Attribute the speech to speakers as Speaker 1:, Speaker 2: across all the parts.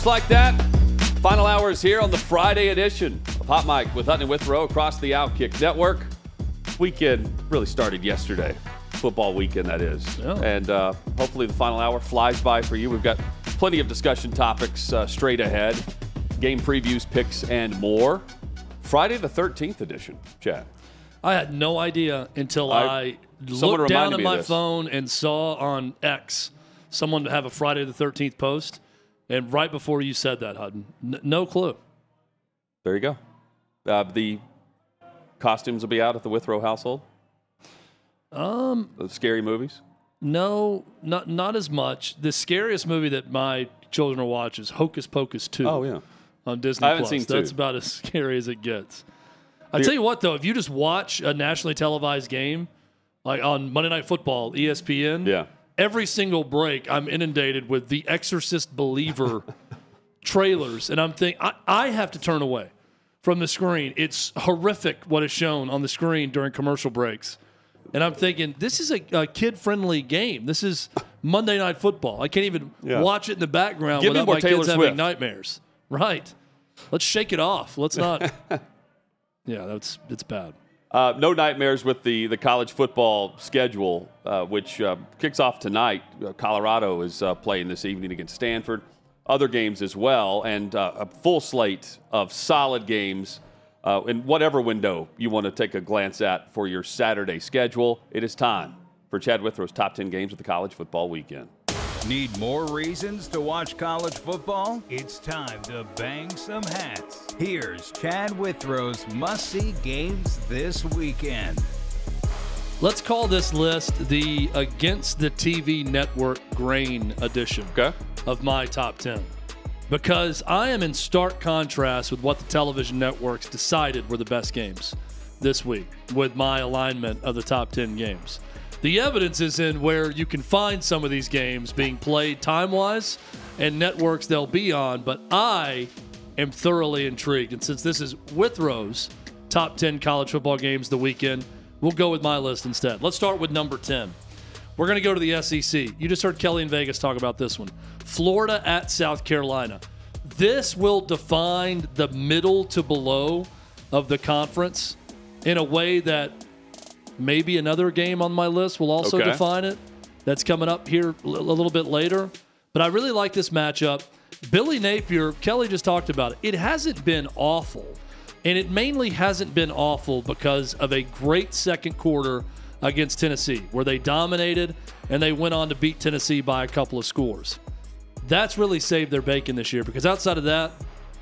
Speaker 1: Just like that, final hour is here on the Friday edition of Hot Mic with Hutton and Withrow across the Outkick Network. Weekend really started yesterday, football weekend that is,
Speaker 2: Yeah.
Speaker 1: and uh, hopefully the final hour flies by for you. We've got plenty of discussion topics uh, straight ahead, game previews, picks, and more. Friday the 13th edition, Chad.
Speaker 2: I had no idea until
Speaker 1: I-
Speaker 2: I, looked down at my phone and saw on X someone to have a Friday the 13th post. And right before you said that, Hutton, n- no clue.
Speaker 1: There you go. Uh, the costumes will be out at the Withrow household.
Speaker 2: Um,
Speaker 1: The scary movies.
Speaker 2: no, not not as much. The scariest movie that my children will watch is Hocus Pocus 2
Speaker 1: Oh yeah.
Speaker 2: on Disney
Speaker 1: I haven't
Speaker 2: Plus.
Speaker 1: seen
Speaker 2: That's
Speaker 1: two.
Speaker 2: about as scary as it gets. I tell you what, though, if you just watch a nationally televised game, like on Monday Night Football, ESPN,
Speaker 1: Yeah.
Speaker 2: Every single break I'm inundated with the Exorcist Believer trailers, and I'm thinking I, I have to turn away from the screen. It's horrific what is shown on the screen during commercial breaks, and I'm thinking this is a, a kid-friendly game. This is Monday Night Football. I can't even
Speaker 1: Yeah.
Speaker 2: watch it in the background
Speaker 1: Give
Speaker 2: without my
Speaker 1: Taylor
Speaker 2: kids having nightmares. Right? Let's shake it off. Let's not. yeah, that's it's bad.
Speaker 1: Uh, no nightmares with the, the college football schedule, uh, which uh, kicks off tonight. Uh, Colorado is uh, playing this evening against Stanford. Other games as well, and uh, a full slate of solid games in whatever window you want to take a glance at for your Saturday schedule. It is time for Chad Withrow's top 10 games of the college football weekend.
Speaker 3: Need more reasons to watch college football? It's time to bang some hats. Here's Chad Withrow's must see games this weekend.
Speaker 2: Let's call this list the Against the TV Network Grain edition.
Speaker 1: Okay?
Speaker 2: of my top 10 because I am in stark contrast with what the television networks decided were the best games this week with my alignment of the top 10 games. The evidence is in where you can find some of these games being played time wise and networks they'll be on, but I am thoroughly intrigued. And since this is Withrow's top 10 college football games the weekend, we'll go with my list instead. Let's start with number 10. We're going to go to the SEC. You just heard Kelly in Vegas talk about this one. Florida at South Carolina. This will define the middle to below of the conference in a way that maybe another game on my list will also
Speaker 1: Okay.
Speaker 2: define it. That's coming up here a little bit later. But I really like this matchup. Billy Napier, Kelly just talked about it. It hasn't been awful. And it mainly hasn't been awful because of a great second quarter against Tennessee, where they dominated and they went on to beat Tennessee by a couple of scores. That's really saved their bacon this year because outside of that,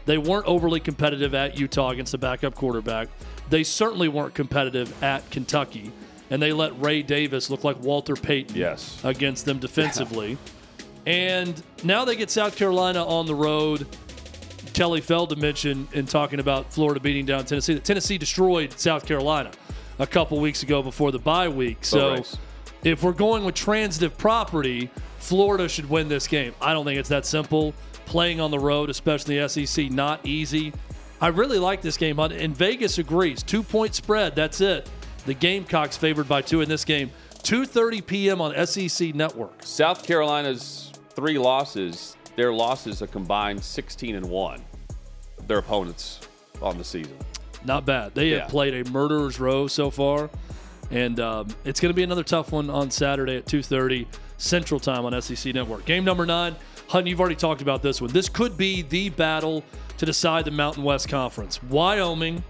Speaker 2: they weren't overly competitive at Utah against the backup quarterback. They certainly weren't competitive at Kentucky, and they let Ray Davis look like Walter Payton
Speaker 1: Yes.
Speaker 2: against them defensively. And now they get South Carolina on the road. Kelly Feld to mention in talking about Florida beating down Tennessee that Tennessee destroyed South Carolina a couple weeks ago before the bye week. So if we're going with transitive property, Florida should win this game. I don't think it's that simple. Playing on the road, especially the SEC, not easy. I really like this game. And Vegas agrees. Two point spread. That's it. The Gamecocks favored by two in this game. 2:30 p.m. on SEC Network.
Speaker 1: South Carolina's three losses, their losses a combined 16 and 1. Their opponents on the season.
Speaker 2: Not bad. They
Speaker 1: Yeah.
Speaker 2: have played a murderer's row so far, and um, it's going to be another tough one on Saturday at 2:30 Central Time on SEC Network. Game number nine, Hutton. You've already talked about this one. This could be the battle to decide the Mountain West Conference. Wyoming,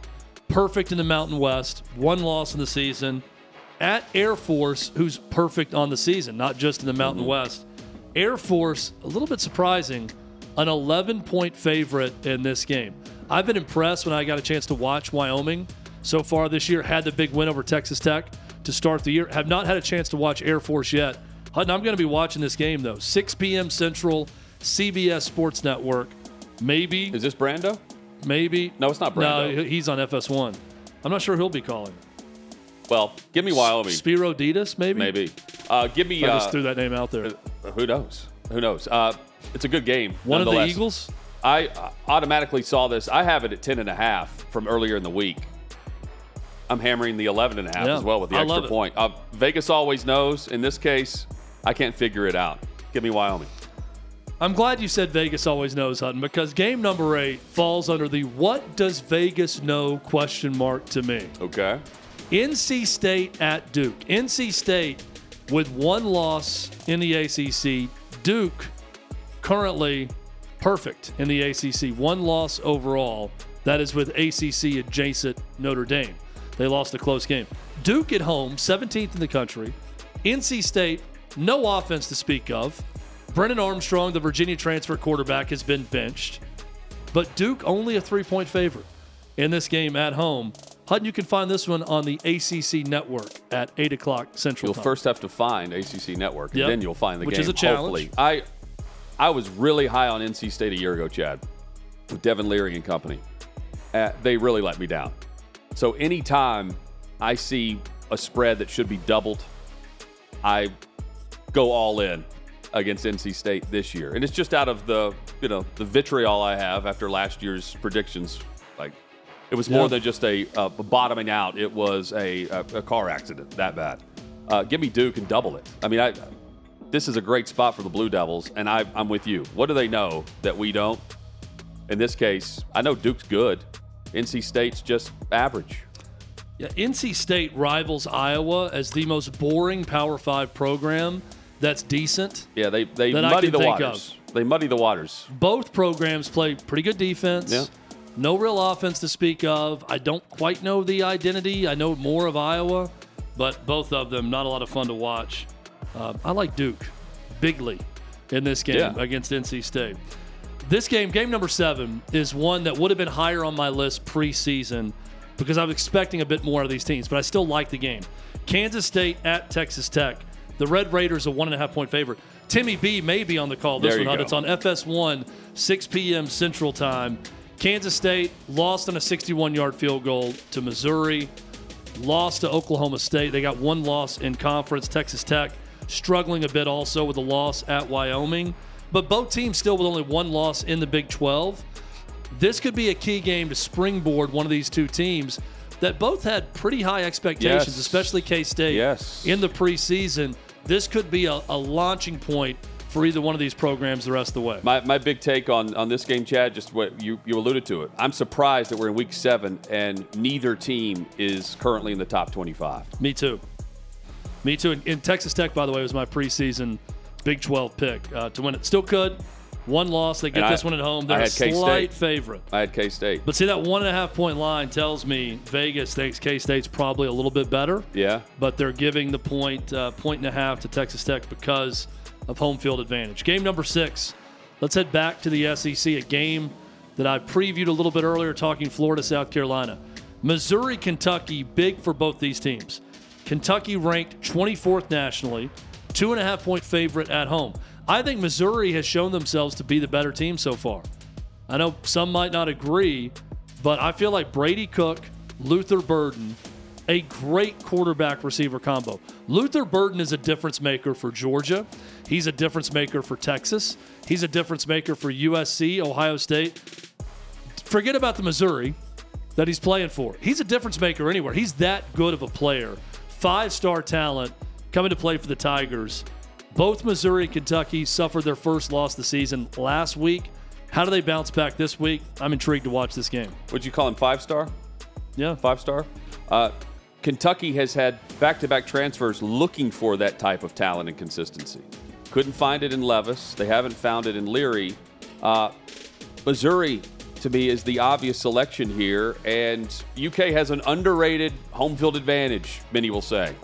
Speaker 2: perfect in the Mountain West, one loss in the season. At Air Force, who's perfect on the season, not just in the Mountain mm-hmm. West. Air Force, a little bit surprising, an 11 point favorite in this game. I've been impressed when I got a chance to watch Wyoming so far this year. Had the big win over Texas Tech to start the year. Have not had a chance to watch Air Force yet. Hutton, I'm going to be watching this game though. 6 p.m. Central, CBS Sports Network. Maybe,
Speaker 1: Is this Brando?
Speaker 2: maybe.
Speaker 1: No, it's not
Speaker 2: No,
Speaker 1: Brando.
Speaker 2: he- he's on FS1. I'm not sure he'll be calling.
Speaker 1: Well, give me Wyoming.
Speaker 2: Spiro Dedes, maybe.
Speaker 1: Maybe. Uh, give me.
Speaker 2: I
Speaker 1: Uh,
Speaker 2: just threw that name out there.
Speaker 1: who knows? Who knows? Uh, it's a good game.
Speaker 2: One of the. Eagles.
Speaker 1: I uh, automatically saw this. I have it at 10 and a half from earlier in the week. I'm hammering the 11 and a half
Speaker 2: Yeah,
Speaker 1: as well with the
Speaker 2: I
Speaker 1: extra point. Uh, Vegas always knows. In this case, I can't figure it out. Give me Wyoming.
Speaker 2: I'm glad you said Vegas always knows Hutton because game number eight falls under the "What does Vegas know?" question mark to me.
Speaker 1: Okay.
Speaker 2: NC State at Duke. NC State with one loss in the ACC. Duke currently perfect in the ACC. One loss overall. That is with ACC adjacent Notre Dame. They lost a close game. Duke at home, 17th in the country. NC State, no offense to speak of. Brennan Armstrong, the Virginia transfer quarterback, has been benched. But Duke only a three point favorite in this game at home. Hutton, you can find this one on the ACC network at 8 o'clock Central
Speaker 1: You'll
Speaker 2: Time.
Speaker 1: first have to find ACC Network, and
Speaker 2: Yep.
Speaker 1: then you'll find the
Speaker 2: Which
Speaker 1: game.
Speaker 2: is a challenge.
Speaker 1: Hopefully, I I was really high on NC State a year ago, Chad, with Devin Leary and company. Uh, they really let me down. So anytime I see a spread that should be doubled, I go all in against NC State this year, and it's just out of the you know the vitriol I have after last year's predictions. Like it was more
Speaker 2: Yeah.
Speaker 1: than just a, a bottoming out; it was a, a, a car accident that bad. Uh, give me Duke and double it. I mean, I this is a great spot for the Blue Devils, and I, I'm with you. What do they know that we don't? In this case, I know Duke's good. NC State's just average.
Speaker 2: Yeah, NC State rivals Iowa as the most boring Power Five program that's decent.
Speaker 1: Yeah, they they
Speaker 2: That
Speaker 1: muddy the waters. They muddy the waters.
Speaker 2: Both programs play pretty good defense.
Speaker 1: Yeah.
Speaker 2: No real offense to speak of. I don't quite know the identity. I know more of Iowa, but both of them not a lot of fun to watch. Uh, I like Duke bigly in this game
Speaker 1: Yeah.
Speaker 2: against NC State. This game, game number seven, is one that would have been higher on my list preseason because I was expecting a bit more of these teams, but I still like the game. Kansas State at Texas Tech. The Red Raiders a one and a half point favorite. Timmy B may be on the call this
Speaker 1: There
Speaker 2: one. It's on FS1, 6 p.m. Central Time. Kansas State lost on a 61 yard field goal to Missouri, lost to Oklahoma State. They got one loss in conference. Texas Tech struggling a bit also with a loss at Wyoming. But both teams still with only one loss in the Big 12. This could be a key game to springboard one of these two teams that both had pretty high expectations,
Speaker 1: Yes.
Speaker 2: especially K State
Speaker 1: Yes.
Speaker 2: in the preseason. This could be a, a launching point for either one of these programs the rest of the way.
Speaker 1: My, my big take on, on this game, Chad, just what you, you alluded to it. I'm surprised that we're in week seven and neither team is currently in the top 25.
Speaker 2: Me too. Me too. And, and Texas Tech, by the way, was my preseason Big 12 pick uh, to win it. Still could. One loss. They get
Speaker 1: And I-
Speaker 2: this one at home.
Speaker 1: I
Speaker 2: They're a slight favorite.
Speaker 1: I had K State.
Speaker 2: But see, that one and a half point line tells me Vegas thinks K State's probably a little bit better.
Speaker 1: Yeah.
Speaker 2: But they're giving the point, uh, point and a half to Texas Tech because of home field advantage. Game number six. Let's head back to the SEC, a game that I previewed a little bit earlier, talking Florida, South Carolina. Missouri, Kentucky, big for both these teams. Kentucky ranked 24th nationally, two and a half point favorite at home. I think Missouri has shown themselves to be the better team so far. I know some might not agree, but I feel like Brady Cook, Luther Burden, a great quarterback receiver combo. Luther Burden is a difference maker for Georgia. He's a difference maker for Texas. He's a difference maker for USC, Ohio State. Forget about the Missouri that he's playing for. He's a difference maker anywhere. He's that good of a player. Five star talent coming to play for the Tigers. Both Missouri and Kentucky suffered their first loss of the season last week. How do they bounce back this week? I'm intrigued to watch this game.
Speaker 1: Would you call him five star?
Speaker 2: Yeah.
Speaker 1: Five star? Uh, Kentucky has had back to back transfers looking for that type of talent and consistency. Couldn't find it in Levis. They haven't found it in Leary. Uh, Missouri, to me, is the obvious selection here, and UK has an underrated home field advantage, many will say.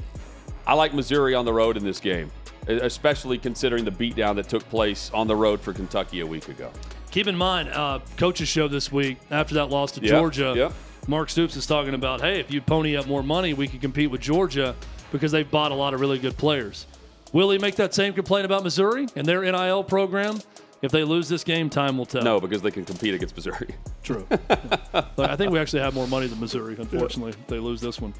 Speaker 1: I like Missouri on the road in this game, especially considering the beatdown that took place on the road for Kentucky a week ago.
Speaker 2: Keep in mind, uh, coaches show this week after that loss to
Speaker 1: Yep,
Speaker 2: Georgia.
Speaker 1: yep.
Speaker 2: Mark Stoops is talking about, hey, if you pony up more money, we could compete with Georgia because they've bought a lot of really good players. Will he make that same complaint about Missouri and their NIL program? If they lose this game, time will tell.
Speaker 1: No, because they can compete against Missouri.
Speaker 2: True. I think we actually have more money than Missouri, unfortunately, if they lose this one.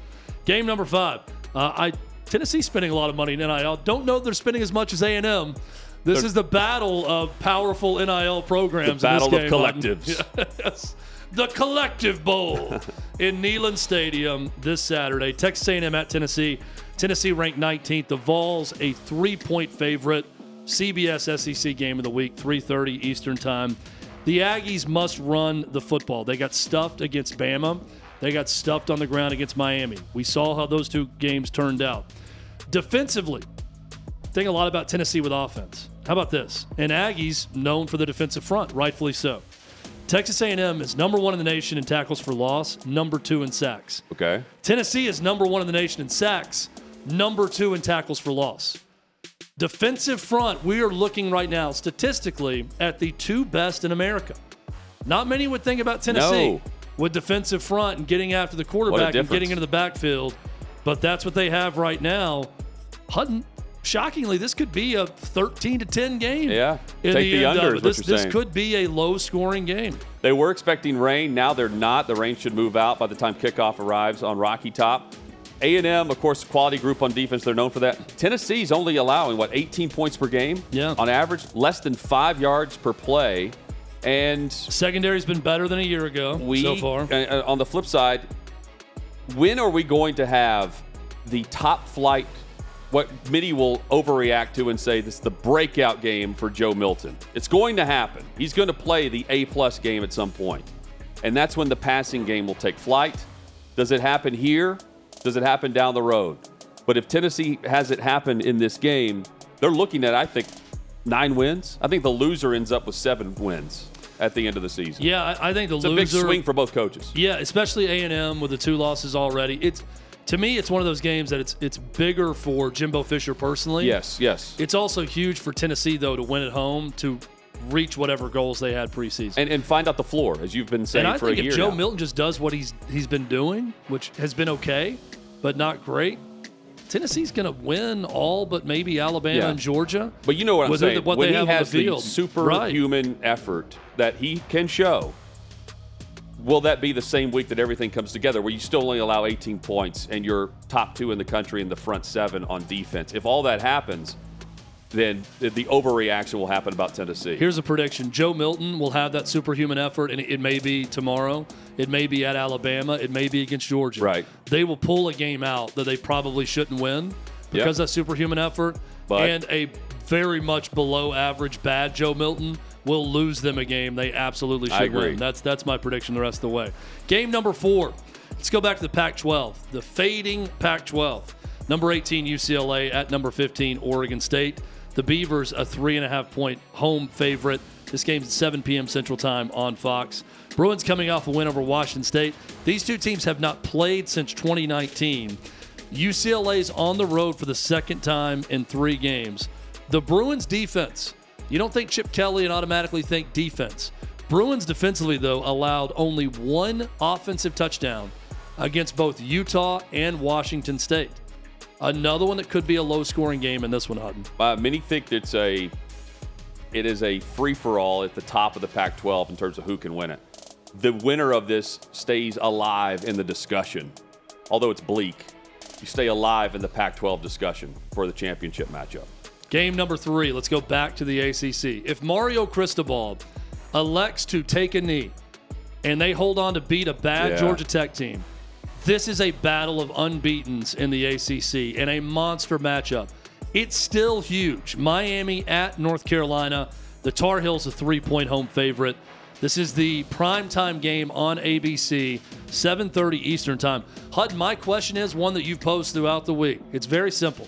Speaker 2: Game number five. Uh, I Tennessee's spending a lot of money in NIL. Don't know they're spending as much as A&M. This
Speaker 1: They're-
Speaker 2: is the battle of powerful NIL programs.
Speaker 1: The battle of collectives.
Speaker 2: Yes. The Collective Bowl in Neyland Stadium this Saturday. Texas A&M at Tennessee. Tennessee ranked 19th. The Vols a three-point favorite. CBS SEC game of the week, 3:30 Eastern Time. The Aggies must run the football. They got stuffed against Bama. They got stuffed on the ground against Miami. We saw how those two games turned out. Defensively, think a lot about Tennessee with offense. How about this? And Aggies known for the defensive front, rightfully so. Texas A&M is number one in the nation in tackles for loss, number two in sacks.
Speaker 1: Okay.
Speaker 2: Tennessee is number one in the nation in sacks, number two in tackles for loss. Defensive front, we are looking right now statistically at the two best in America. Not many would think about Tennessee
Speaker 1: No.
Speaker 2: With defensive front and getting after the quarterback and getting into the backfield, but that's what they have right now. Hutton, shockingly, this could be a 13 to 10 game.
Speaker 1: Yeah. Take the
Speaker 2: of
Speaker 1: under
Speaker 2: it.
Speaker 1: is what
Speaker 2: This, this could be a low scoring game.
Speaker 1: They were expecting rain. Now they're not. The rain should move out by the time kickoff arrives on Rocky Top. A&M, of course, quality group on defense. They're known for that. Tennessee's only allowing, what, 18 points per game?
Speaker 2: Yeah.
Speaker 1: On average, less than five yards per play. And
Speaker 2: Secondary's been better than a year ago
Speaker 1: we,
Speaker 2: so far.
Speaker 1: uh, uh, on the flip side, when are we going to have the top flight, what Mitty will overreact to and say this is the breakout game for Joe Milton? It's going to happen. He's going to play the A plus game at some point. And that's when the passing game will take flight. Does it happen here? Does it happen down the road? But if Tennessee has it happen in this game, they're looking at, I think, nine wins. I think the loser ends up with seven wins at the end of the season.
Speaker 2: Yeah, I, I think the
Speaker 1: It's a big swing for both coaches.
Speaker 2: Yeah, especially A and M with the two losses already. It's to me, it's one of those games that it's it's bigger for Jimbo Fisher personally.
Speaker 1: Yes, yes.
Speaker 2: It's also huge for Tennessee though to win at home to reach whatever goals they had preseason.
Speaker 1: and, and find out the floor, as you've been saying
Speaker 2: And I
Speaker 1: for
Speaker 2: think
Speaker 1: a year
Speaker 2: if Joe
Speaker 1: now.
Speaker 2: Milton just does what he's he's been doing, which has been okay, but not great, Tennessee's going to win all but maybe Alabama
Speaker 1: Yeah.
Speaker 2: and Georgia.
Speaker 1: but you know what I'm
Speaker 2: with the-
Speaker 1: saying.
Speaker 2: what
Speaker 1: when
Speaker 2: they
Speaker 1: he has
Speaker 2: the field.
Speaker 1: superhuman effort that he can show, will that be the same week that everything comes together, where you still only allow 18 points and you're top two in the country in the front seven on defense? If all that happens, then the, the overreaction will happen about Tennessee.
Speaker 2: Here's a prediction: Joe Milton will have that superhuman effort, and it may be tomorrow. It may be at Alabama. It may be against Georgia.
Speaker 1: Right.
Speaker 2: They will pull a game out that they probably shouldn't win because of that superhuman effort.
Speaker 1: But-
Speaker 2: and a very much below average bad Joe Milton will lose them a game they absolutely should
Speaker 1: I agree.
Speaker 2: win. That's that's my prediction the rest of the way. Game number four. Let's go back to the Pac-12, the fading Pac-12. Number 18 UCLA at number 15 Oregon State. The Beavers a three and a half point home favorite. This game's at 7 p.m. Central Time on Fox. Bruins coming off a win over Washington State. These two teams have not played since 2019. UCLA's on the road for the second time in three games. The Bruins defense. You don't think Chip Kelly and automatically think defense. Bruins defensively, though, allowed only one offensive touchdown against both Utah and Washington State. Another one that could be a low scoring game in this one, Hutton.
Speaker 1: Uh, many think it's a it is a free for all at the top of the Pac-12 in terms of who can win it. The winner of this stays alive in the discussion, although it's bleak. You stay alive in the Pac-12 discussion for the championship matchup.
Speaker 2: Game number three. Let's go back to the ACC. If Mario Cristobal elects to take a knee and they hold on to beat a bad
Speaker 1: Yeah.
Speaker 2: Georgia Tech team, this is a battle of unbeatens in the ACC and a monster matchup. It's still huge. Miami at North Carolina. The Tar Heels a three-point home favorite. This is the primetime game on ABC, 7:30 Eastern Time. Hutton, my question is one that you've posed throughout the week. It's very simple.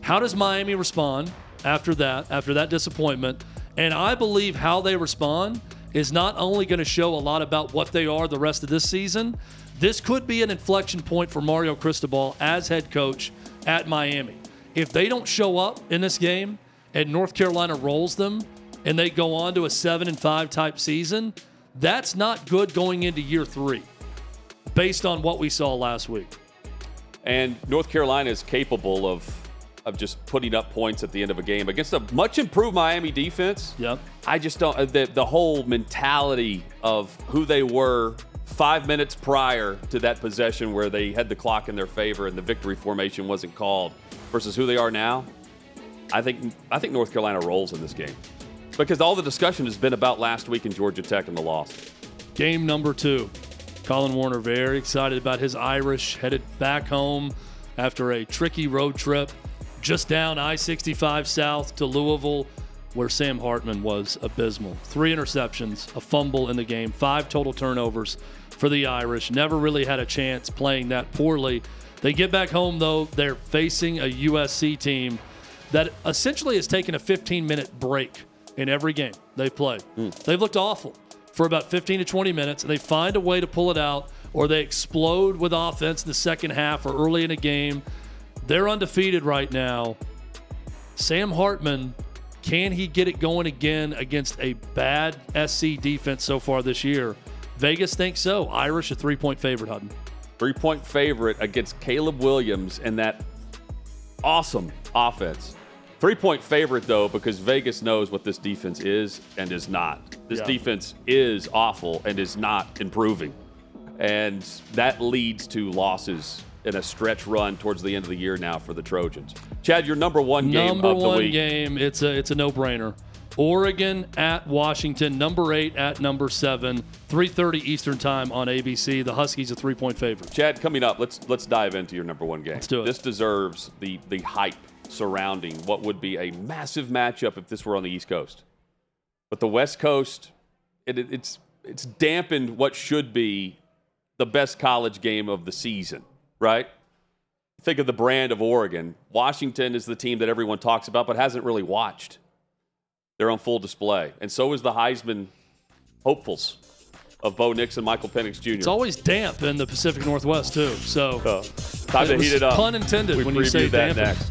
Speaker 2: How does Miami respond after that, after that disappointment? And I believe how they respond is not only going to show a lot about what they are the rest of this season, this could be an inflection point for Mario Cristobal as head coach at Miami. If they don't show up in this game and North Carolina rolls them and they go on to a 7 and 5 type season, that's not good going into year 3 based on what we saw last week.
Speaker 1: And North Carolina is capable of of just putting up points at the end of a game against a much improved Miami defense.
Speaker 2: Yep.
Speaker 1: I just don't the, the whole mentality of who they were five minutes prior to that possession where they had the clock in their favor and the victory formation wasn't called versus who they are now. I think I think North Carolina rolls in this game because all the discussion has been about last week in Georgia Tech and the loss.
Speaker 2: Game number two. Colin Warner very excited about his Irish headed back home after a tricky road trip just down I 65 south to Louisville, where Sam Hartman was abysmal. Three interceptions, a fumble in the game, five total turnovers for the Irish. Never really had a chance playing that poorly. They get back home, though, they're facing a USC team that essentially has taken a 15 minute break in every game they've played. Hmm. They've looked awful for about 15 to 20 minutes, and they find a way to pull it out, or they explode with offense in the second half or early in a game. They're undefeated right now. Sam Hartman, can he get it going again against a bad SC defense so far this year? Vegas thinks so. Irish a three point favorite, Hutton.
Speaker 1: Three point favorite against Caleb Williams and that awesome offense. Three point favorite, though, because Vegas knows what this defense is and is not. This
Speaker 2: Yeah.
Speaker 1: defense is awful and is not improving. And that leads to losses in a stretch run towards the end of the year now for the Trojans. Chad, your number one game
Speaker 2: number
Speaker 1: of the
Speaker 2: one
Speaker 1: week.
Speaker 2: game. It's a it's a no brainer. Oregon at Washington, number eight at number seven, 3:30 Eastern time on ABC. The Huskies a three point favorite.
Speaker 1: Chad, coming up, let's let's dive into your number one game.
Speaker 2: Let's do it.
Speaker 1: This deserves the the hype surrounding what would be a massive matchup if this were on the East Coast. But the West Coast, it, it- it's it's dampened what should be the best college game of the season, right? Think of the brand of Oregon. Washington is the team that everyone talks about but hasn't really watched. They're on full display, and so is the Heisman hopefuls of Bo Nix and Michael Penix Jr.
Speaker 2: It's always damp in the Pacific Northwest too. So
Speaker 1: Uh, time to heat it up.
Speaker 2: pun intended
Speaker 1: we
Speaker 2: when you say
Speaker 1: that
Speaker 2: dampen.
Speaker 1: next.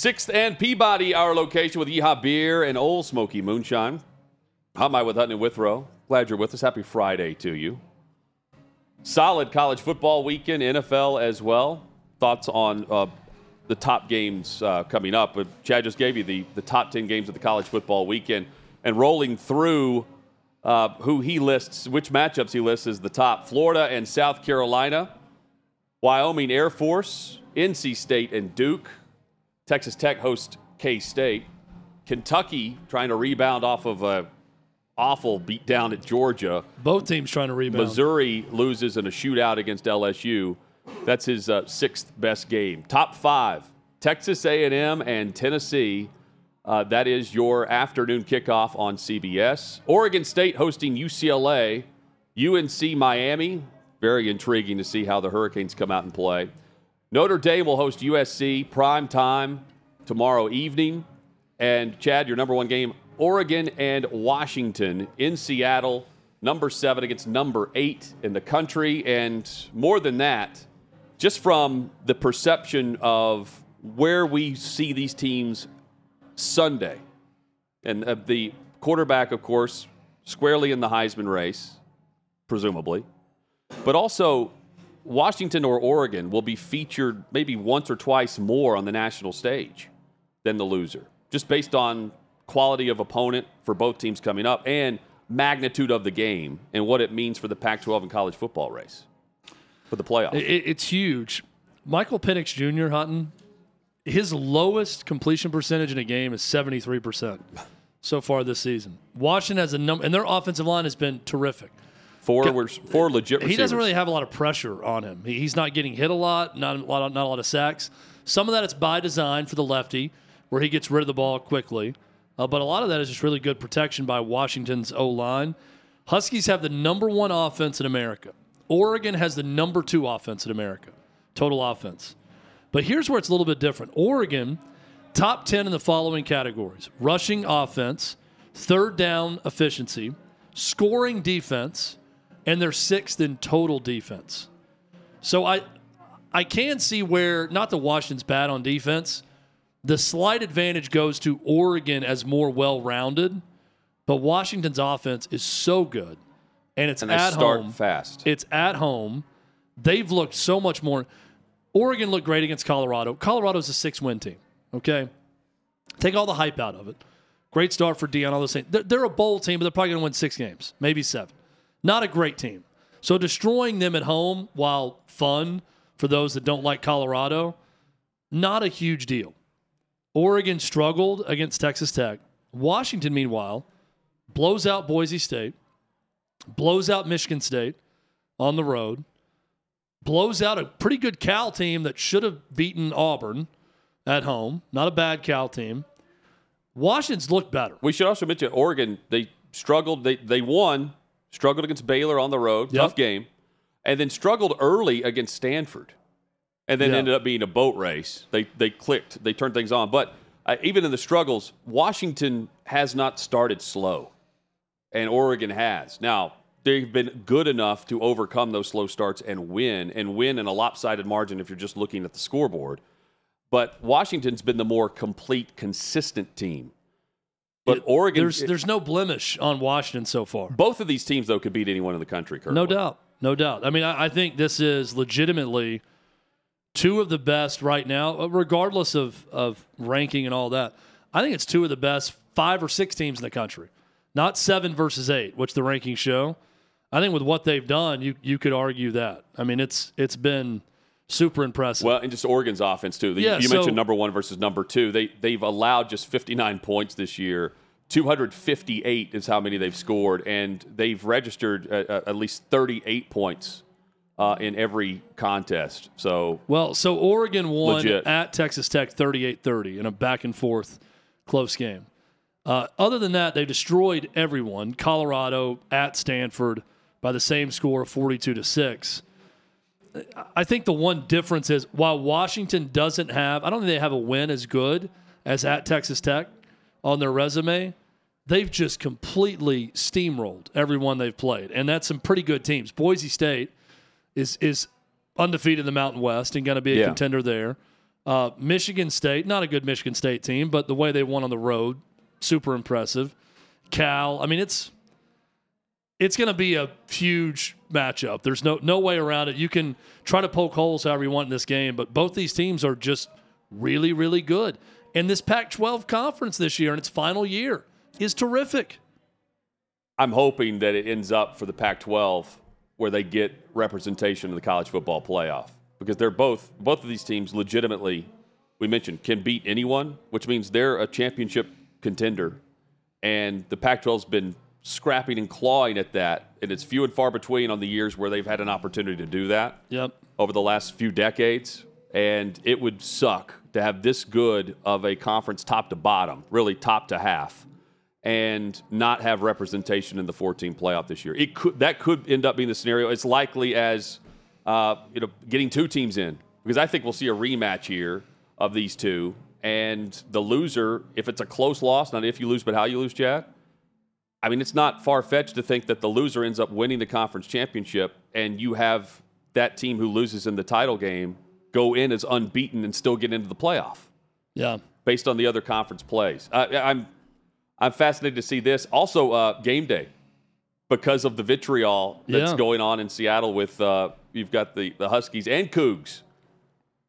Speaker 1: Sixth and Peabody, our location with Yeehaw Beer and Ole Smoky Moonshine. Hot Mic with Hutton and Withrow? Glad you're with us. Happy Friday to you. Solid college football weekend, NFL as well. Thoughts on uh, the top games uh, coming up? But Chad just gave you the, the top 10 games of the college football weekend. And rolling through uh, who he lists, which matchups he lists as the top Florida and South Carolina, Wyoming Air Force, NC State, and Duke. Texas Tech hosts K State. Kentucky trying to rebound off of a awful beatdown at Georgia.
Speaker 2: both teams trying to rebound.
Speaker 1: Missouri loses in a shootout against LSU. That's his uh, sixth best game. Top five: Texas A&M and Tennessee. Uh, that is your afternoon kickoff on CBS. Oregon State hosting UCLA. UNC Miami. Very intriguing to see how the Hurricanes come out and play. Notre Dame will host USC prime time tomorrow evening. And Chad, your number one game, Oregon and Washington in Seattle, number seven against number eight in the country. And more than that, just from the perception of where we see these teams Sunday. And uh, the quarterback, of course, squarely in the Heisman race, presumably. But also, Washington or Oregon will be featured maybe once or twice more on the national stage than the loser, just based on quality of opponent for both teams coming up and magnitude of the game and what it means for the Pac 12 and college football race for the playoffs.
Speaker 2: It- it's huge. Michael Penix Jr. Hutton, his lowest completion percentage in a game is 73% so far this season. Washington has a number, and their offensive line has been terrific.
Speaker 1: Four, were, four legit
Speaker 2: He doesn't really have a lot of pressure on him. He- He's not getting hit a lot, not a lot, of, not a lot of sacks. Some of that is by design for the lefty, where he gets rid of the ball quickly. Uh, but a lot of that is just really good protection by Washington's O line. Huskies have the number one offense in America, Oregon has the number two offense in America, total offense. But here's where it's a little bit different. Oregon, top 10 in the following categories rushing offense, third down efficiency, scoring defense, and they're sixth in total defense. So I, I can see where, not the Washington's bad on defense, the slight advantage goes to Oregon as more well rounded, but Washington's offense is so good. And it's
Speaker 1: And
Speaker 2: at
Speaker 1: start
Speaker 2: home.
Speaker 1: fast.
Speaker 2: It's at home. They've looked so much more. Oregon looked great against Colorado. Colorado's a six win team. Okay. Take all the hype out of it. Great start for Deion. All the same, They're, they're a bowl team, but they're probably going to win six games, maybe seven. Not a great team. So destroying them at home, while fun for those that don't like Colorado, not a huge deal. Oregon struggled against Texas Tech. Washington, meanwhile, blows out Boise State, blows out Michigan State on the road, blows out a pretty good Cal team that should have beaten Auburn at home. Not a bad Cal team. Washington's looked better.
Speaker 1: We should also mention Oregon. They struggled. They they won. Struggled against Baylor on the road.
Speaker 2: Yep.
Speaker 1: Tough game, and then struggled early against Stanford, and then
Speaker 2: Yeah.
Speaker 1: ended up being a boat race. They they clicked. They turned things on. But uh, even in the struggles, Washington has not started slow, and Oregon has. Now they've been good enough to overcome those slow starts and win, and win in a lopsided margin if you're just looking at the scoreboard. But Washington's been the more complete, consistent team. But Oregon,
Speaker 2: there's there's no blemish on Washington so far.
Speaker 1: both of these teams though could beat anyone in the country. Currently.
Speaker 2: No doubt. No doubt. I mean, I, I think this is legitimately two of the best right now, uh, regardless of, of ranking and all that. I think it's two of the best five or six teams in the country, not seven versus eight, which the rankings show. I think with what they've done, you you could argue that. I mean, it's it's been super impressive.
Speaker 1: Well, and just Oregon's offense too. You-
Speaker 2: Yeah,
Speaker 1: you
Speaker 2: so-
Speaker 1: mentioned number one versus number two. They they've allowed just 59 points this year. 258 is how many they've scored, and they've registered uh, uh, at least 38 points uh, in every contest. So
Speaker 2: Well, so Oregon won
Speaker 1: Legit.
Speaker 2: at Texas Tech 38 30 in a back and forth close game. Uh, other than that, they destroyed everyone. Colorado at Stanford by the same score of 42 to 6. I think the one difference is while Washington doesn't have, I don't think they have a win as good as at Texas Tech on their resume. They've just completely steamrolled everyone they've played, and that's some pretty good teams. Boise State is is undefeated in the Mountain West and going to be a
Speaker 1: Yeah.
Speaker 2: contender there. Uh, Michigan State, not a good Michigan State team, but the way they won on the road, super impressive. Cal, I mean, it's it's going to be a huge matchup. There's no no way around it. You can try to poke holes however you want in this game, but both these teams are just really, really good. And this Pac-12 conference this year in its final year is terrific.
Speaker 1: I'm hoping that it ends up for the Pac-12 where they get representation in the college football playoff because they're both both of these teams legitimately we mentioned can beat anyone, which means they're a championship contender. And the Pac-12's been scrapping and clawing at that, and it's few and far between on the years where they've had an opportunity to do that
Speaker 2: Yep.
Speaker 1: over the last few decades. And it would suck to have this good of a conference top to bottom, really top to half, and not have representation in the 14 playoff this year. It could that could end up being the scenario. It's likely as uh, you know getting two teams in because I think we'll see a rematch here of these two, and the loser, if it's a close loss, not if you lose, but how you lose, Chad. I mean, it's not far fetched to think that the loser ends up winning the conference championship, and you have that team who loses in the title game go in as unbeaten and still get into the playoff
Speaker 2: Yeah.
Speaker 1: based on the other conference plays. Uh, I'm I'm fascinated to see this. Also, uh, game day because of the vitriol that's
Speaker 2: Yeah.
Speaker 1: going on in Seattle with uh, you've got the the Huskies and Cougs,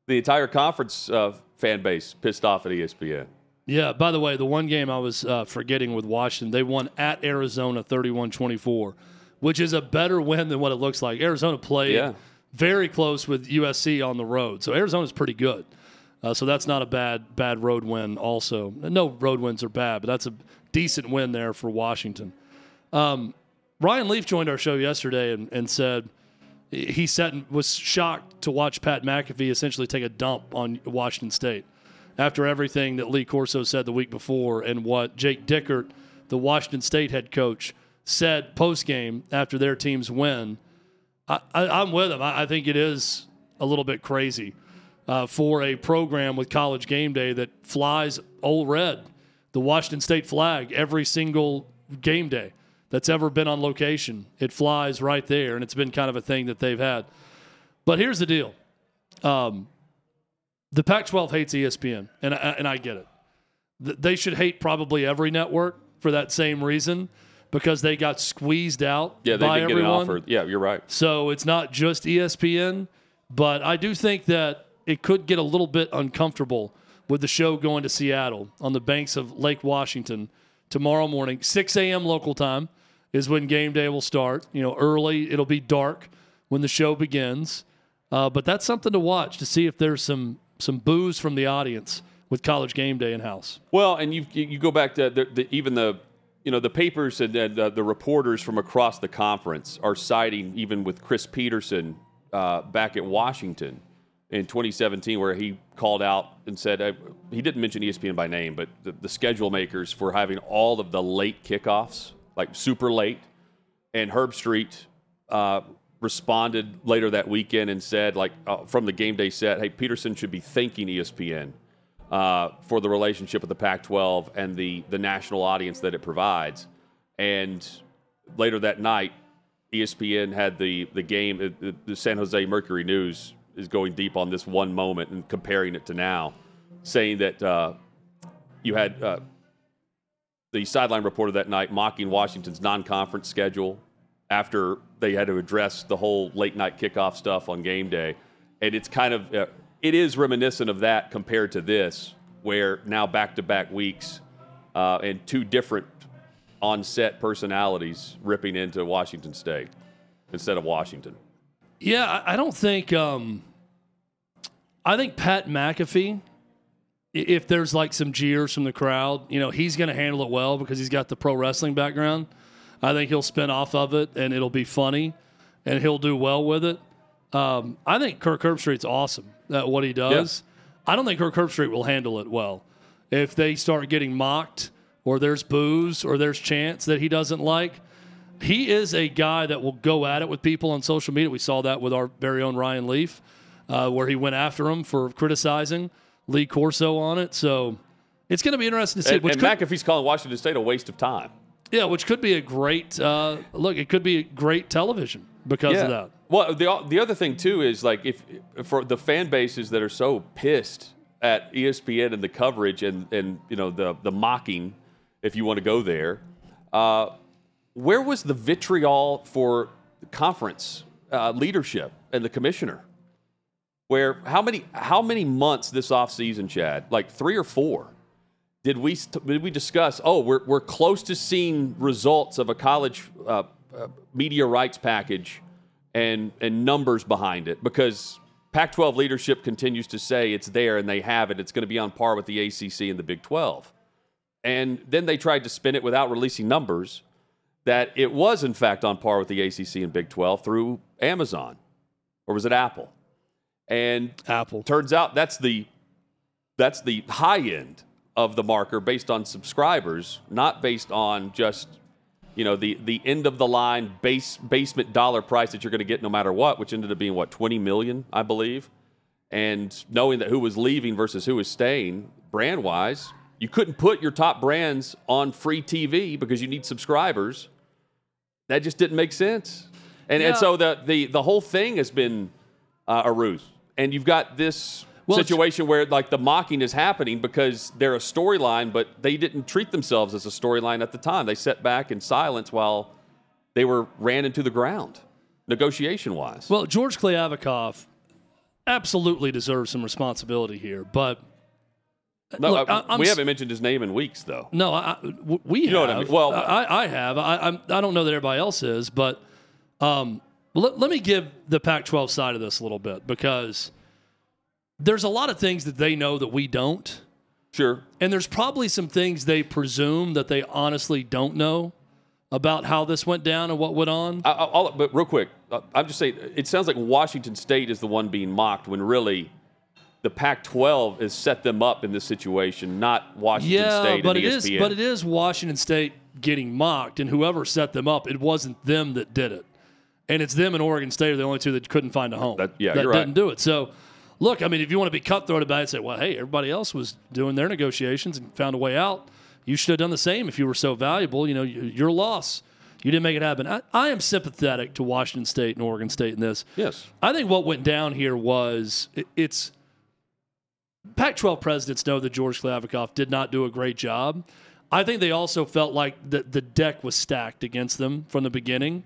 Speaker 1: the entire conference uh, fan base pissed off at ESPN.
Speaker 2: Yeah, by the way, the one game I was uh, forgetting with Washington, they won at Arizona 31 24, which is a better win than what it looks like. Arizona played
Speaker 1: Yeah.
Speaker 2: very close with USC on the road. So Arizona's pretty good. Uh, so that's not a bad bad road win. Also, no road wins are bad, but that's a decent win there for Washington. Um, Ryan Leaf joined our show yesterday and, and said he said and was shocked to watch Pat McAfee essentially take a dump on Washington State after everything that Lee Corso said the week before and what Jake Dickert, the Washington State head coach, said post game after their team's win. I, am with him. I, I, think it is a little bit crazy uh, for a program with College Game Day that flies Ole Red, the Washington State flag, every single game day that's ever been on location. It flies right there, and it's been kind of a thing that they've had. But here's the deal um, the Pac 12 hates ESPN, and I, and I get it. They should hate probably every network for that same reason because they got squeezed out
Speaker 1: yeah, they
Speaker 2: by
Speaker 1: did
Speaker 2: everyone.
Speaker 1: Get an offer. Yeah, you're right.
Speaker 2: So it's not just ESPN, but I do think that it could get a little bit uncomfortable with the show going to Seattle on the banks of Lake Washington tomorrow morning, 6 a.m. local time is when game day will start. You know, early, it'll be dark when the show begins. Uh, but that's something to watch to see if there's some some boos from the audience with college game day in house.
Speaker 1: Well, and you you go back to the, the, even the you know the papers and the, the, reporters from across the conference are citing even with Chris Petersen uh, back at Washington in 2017, where he called out and said uh, he didn't mention ESPN by name, but the, the schedule makers for having all of the late kickoffs, like super late, and Herbstreit uh, responded later that weekend and said, like uh, from the game day set, hey, Petersen should be thanking ESPN uh, for the relationship with the Pac-12 and the the national audience that it provides. And later that night, ESPN had the the game. The, the San Jose Mercury News is going deep on this one moment and comparing it to now, saying that uh, you had. Uh, the sideline reporter that night mocking Washington's non-conference schedule after they had to address the whole late night kickoff stuff on game day. And it's kind of, uh, it is reminiscent of that compared to this, where now back to back weeks uh, and two different on set personalities ripping into Washington State instead of Washington.
Speaker 2: Yeah, I don't think, um, I think Pat McAfee, if there's like some jeers from the crowd, you know, he's going to handle it well because he's got the pro wrestling background. I think he'll spin off of it and it'll be funny and he'll do well with it. Um, I think Kirk Herbstreit's awesome at what he does. Yeah. I don't think Kirk Herbstreit will handle it well. If they start getting mocked or there's boos or there's chants that he doesn't like, he is a guy that will go at it with people on social media. We saw that with our very own Ryan Leaf, uh, where he went after him for criticizing Lee Corso on it. So it's going to be interesting to see.
Speaker 1: And, and could, McAfee's calling Washington State a waste of time.
Speaker 2: Yeah, which could be a great uh, look. It could be great television because
Speaker 1: yeah.
Speaker 2: of that.
Speaker 1: Well, the the other thing too is like if for the fan bases that are so pissed at ESPN and the coverage and and you know the the mocking, if you want to go there, uh, where was the vitriol for conference uh, leadership and the commissioner? Where how many how many months this offseason, Chad? Like three or four did we did we discuss? Oh, we're we're close to seeing results of a college uh, uh, media rights package and and numbers behind it because Pac-12 leadership continues to say it's there and they have it. It's going to be on par with the ACC and the Big 12. And then they tried to spin it without releasing numbers that it was in fact on par with the ACC and Big 12 through Amazon, or was it Apple? And
Speaker 2: Apple
Speaker 1: turns out that's the that's the high end of the marker based on subscribers, not based on just you know the the end of the line base basement dollar price that you're going to get no matter what, which ended up being what 20 million, I believe. And knowing that who was leaving versus who was staying, brand wise, you couldn't put your top brands on free TV because you need subscribers. That just didn't make sense. And, yeah. and so the, the, the whole thing has been uh, a ruse. And you've got this well, situation where like the mocking is happening because they're a storyline, but they didn't treat themselves as a storyline at the time. They sat back in silence while they were ran into the ground, negotiation wise.
Speaker 2: Well, George Kliavkoff absolutely deserves some responsibility here, but.
Speaker 1: No, Look, I, we haven't mentioned his name in weeks, though.
Speaker 2: No, I, we you have. I mean? Well, I, I have. I, I'm, I don't know that everybody else is, but um, let, let me give the Pac-12 side of this a little bit because there's a lot of things that they know that we don't.
Speaker 1: Sure.
Speaker 2: And there's probably some things they presume that they honestly don't know about how this went down and what went on.
Speaker 1: I, I'll, but real quick, uh, I'm just saying it sounds like Washington State is the one being mocked when really the Pac-12 has set them up in this situation, not Washington
Speaker 2: yeah,
Speaker 1: State.
Speaker 2: but
Speaker 1: it
Speaker 2: is, but it is Washington State getting mocked, and whoever set them up, it wasn't them that did it. and it's them and Oregon State are the only two that couldn't find a home.
Speaker 1: That- yeah,
Speaker 2: that
Speaker 1: you're right.
Speaker 2: didn't do it. So, look, I mean, if you want to be cutthroat about it, say, well, hey, everybody else was doing their negotiations and found a way out. You should have done the same if you were so valuable. You know, your loss. You didn't make it happen. I, I am sympathetic to Washington State and Oregon State in this.
Speaker 1: Yes.
Speaker 2: I think what went down here was it- it's Pac 12 presidents know that George Kliavkoff did not do a great job. I think they also felt like the, the deck was stacked against them from the beginning,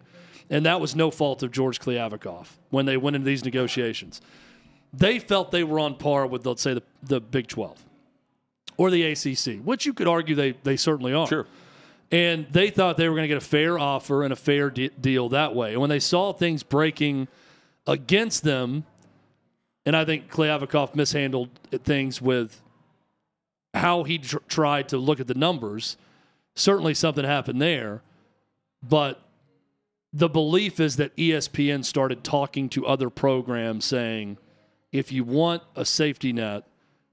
Speaker 2: and that was no fault of George Kliavkoff when they went into these negotiations. They felt they were on par with, let's say, the, the Big 12 or the ACC, which you could argue they, they certainly are.
Speaker 1: Sure.
Speaker 2: And they thought they were going to get a fair offer and a fair de- deal that way. And when they saw things breaking against them, and I think Clay Kliavkoff mishandled things with how he tr- tried to look at the numbers. Certainly something happened there. But the belief is that ESPN started talking to other programs saying, if you want a safety net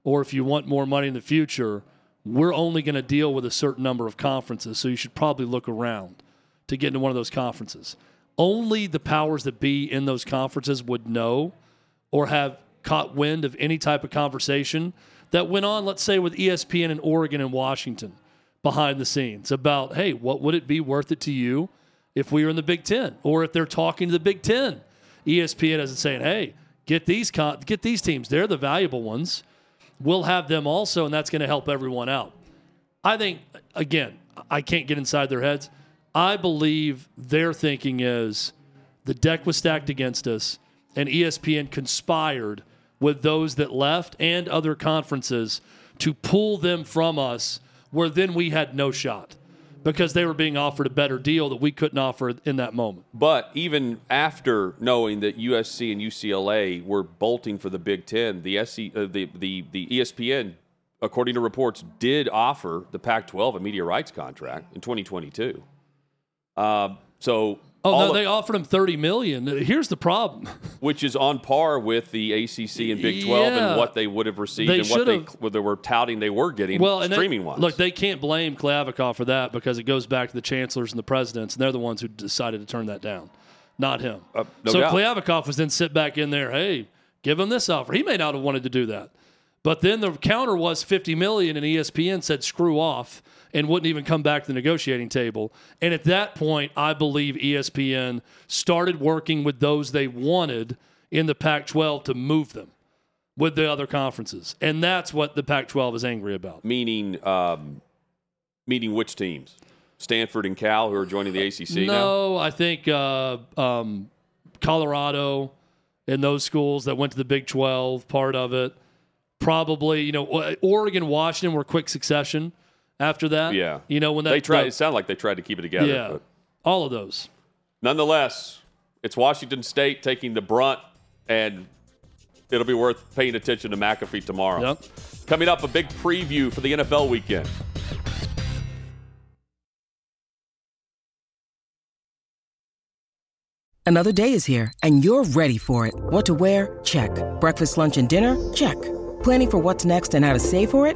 Speaker 2: or if you want more money in the future, we're only going to deal with a certain number of conferences. So you should probably look around to get into one of those conferences. Only the powers that be in those conferences would know or have caught wind of any type of conversation that went on, let's say, with ESPN in Oregon and Washington behind the scenes about, hey, what would it be worth it to you if we were in the Big Ten? Or if they're talking to the Big Ten, ESPN isn't saying, hey, get these get these teams. They're the valuable ones. We'll have them also, and that's going to help everyone out. I think, again, I can't get inside their heads. I believe their thinking is the deck was stacked against us, and ESPN conspired with those that left and other conferences to pull them from us, where then we had no shot because they were being offered a better deal that we couldn't offer in that moment.
Speaker 1: But even after knowing that USC and UCLA were bolting for the Big Ten, the SC, uh, the, the the ESPN, according to reports, did offer the Pac-12 a media rights contract in 2022. Um, so,
Speaker 2: Oh
Speaker 1: all
Speaker 2: no,
Speaker 1: of-
Speaker 2: they offered him thirty million. Here's the problem.
Speaker 1: which is on par with the ACC and Big 12
Speaker 2: Yeah.
Speaker 1: and what they would have received
Speaker 2: They
Speaker 1: and what they, what they were touting they were getting
Speaker 2: well, and
Speaker 1: streaming wise.
Speaker 2: Look, they can't blame Kliavkoff for that because it goes back to the chancellors and the presidents, and they're the ones who decided to turn that down, not him.
Speaker 1: Uh, no
Speaker 2: so
Speaker 1: doubt.
Speaker 2: Kliavkoff was then sit back in there. Hey, give him this offer. He may not have wanted to do that, but then the counter was fifty million, and ESPN said screw off and wouldn't even come back to the negotiating table. And at that point, I believe ESPN started working with those they wanted in the Pac-12 to move them with the other conferences, and that's what the Pac-12 is angry about.
Speaker 1: meaning um, meaning which teams? Stanford and Cal, who are joining the ACC now.
Speaker 2: No, I think uh, um, Colorado and those schools that went to the Big 12, part of it. Probably, you know, Oregon, Washington were quick succession after that.
Speaker 1: Yeah.
Speaker 2: You know, when that.
Speaker 1: they tried.
Speaker 2: that-
Speaker 1: it sounded like they tried to keep it together.
Speaker 2: yeah.
Speaker 1: But
Speaker 2: All of those.
Speaker 1: nonetheless, it's Washington State taking the brunt, and it'll be worth paying attention to McAfee tomorrow.
Speaker 2: Yep.
Speaker 1: Coming up, a big preview for the NFL weekend.
Speaker 4: Another day is here, and you're ready for it. What to wear? Check. Breakfast, lunch, and dinner? Check. Planning for what's next and how to save for it?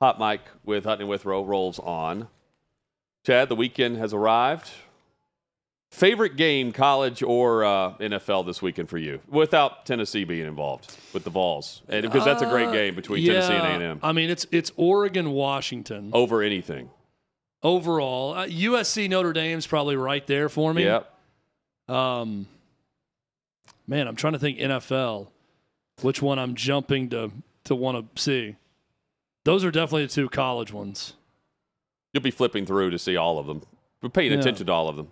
Speaker 1: Hot Mic with Hutton Withrow rolls on. Chad, the weekend has arrived. Favorite game, college or uh, NFL this weekend for you, without Tennessee being involved with the Vols, and because that's a great game between Tennessee and
Speaker 2: Uh,
Speaker 1: A&M
Speaker 2: I mean, it's it's Oregon, Washington.
Speaker 1: over anything.
Speaker 2: Overall, uh, USC Notre Dame's probably right there for me.
Speaker 1: Yep.
Speaker 2: Um, man, I'm trying to think NFL, which one I'm jumping to to want to see. Those are definitely the two college ones.
Speaker 1: You'll be flipping through to see all of them. We're paying
Speaker 2: Yeah.
Speaker 1: attention to all of them.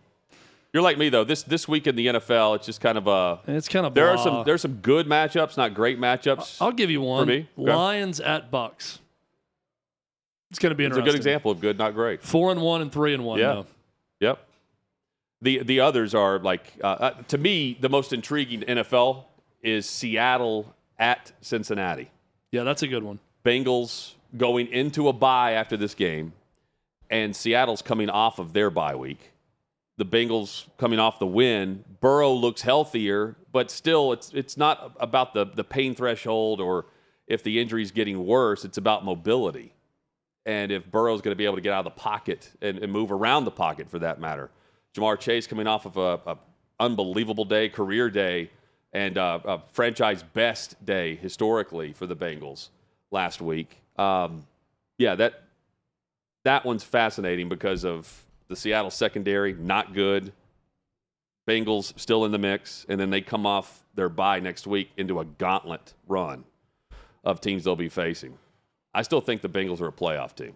Speaker 1: You're like me though. This this week in the NFL, it's just kind of a.
Speaker 2: It's kind of
Speaker 1: There are
Speaker 2: blah.
Speaker 1: some there's some good matchups, not great matchups.
Speaker 2: I'll give you one.
Speaker 1: me? Okay.
Speaker 2: Lions at Bucks. It's going to be
Speaker 1: It's a good example of good, not great.
Speaker 2: Four and one and three and one.
Speaker 1: Yeah.
Speaker 2: though.
Speaker 1: Yep. The the others are like uh, uh, to me the most intriguing NFL is Seattle at Cincinnati.
Speaker 2: Yeah, that's a good one.
Speaker 1: Bengals going into a bye after this game, and Seattle's coming off of their bye week. The Bengals coming off the win. Burrow looks healthier, but still, it's it's not about the the pain threshold or if the injury's getting worse. It's about mobility, and if Burrow's going to be able to get out of the pocket and, and move around the pocket for that matter. Ja'Marr Chase coming off of a, a unbelievable day, career day, and uh, a franchise best day historically for the Bengals last week. Um, yeah, that that one's fascinating because of the Seattle secondary, not good. Bengals still in the mix, and then they come off their bye next week into a gauntlet run of teams they'll be facing. I still think the Bengals are a playoff team,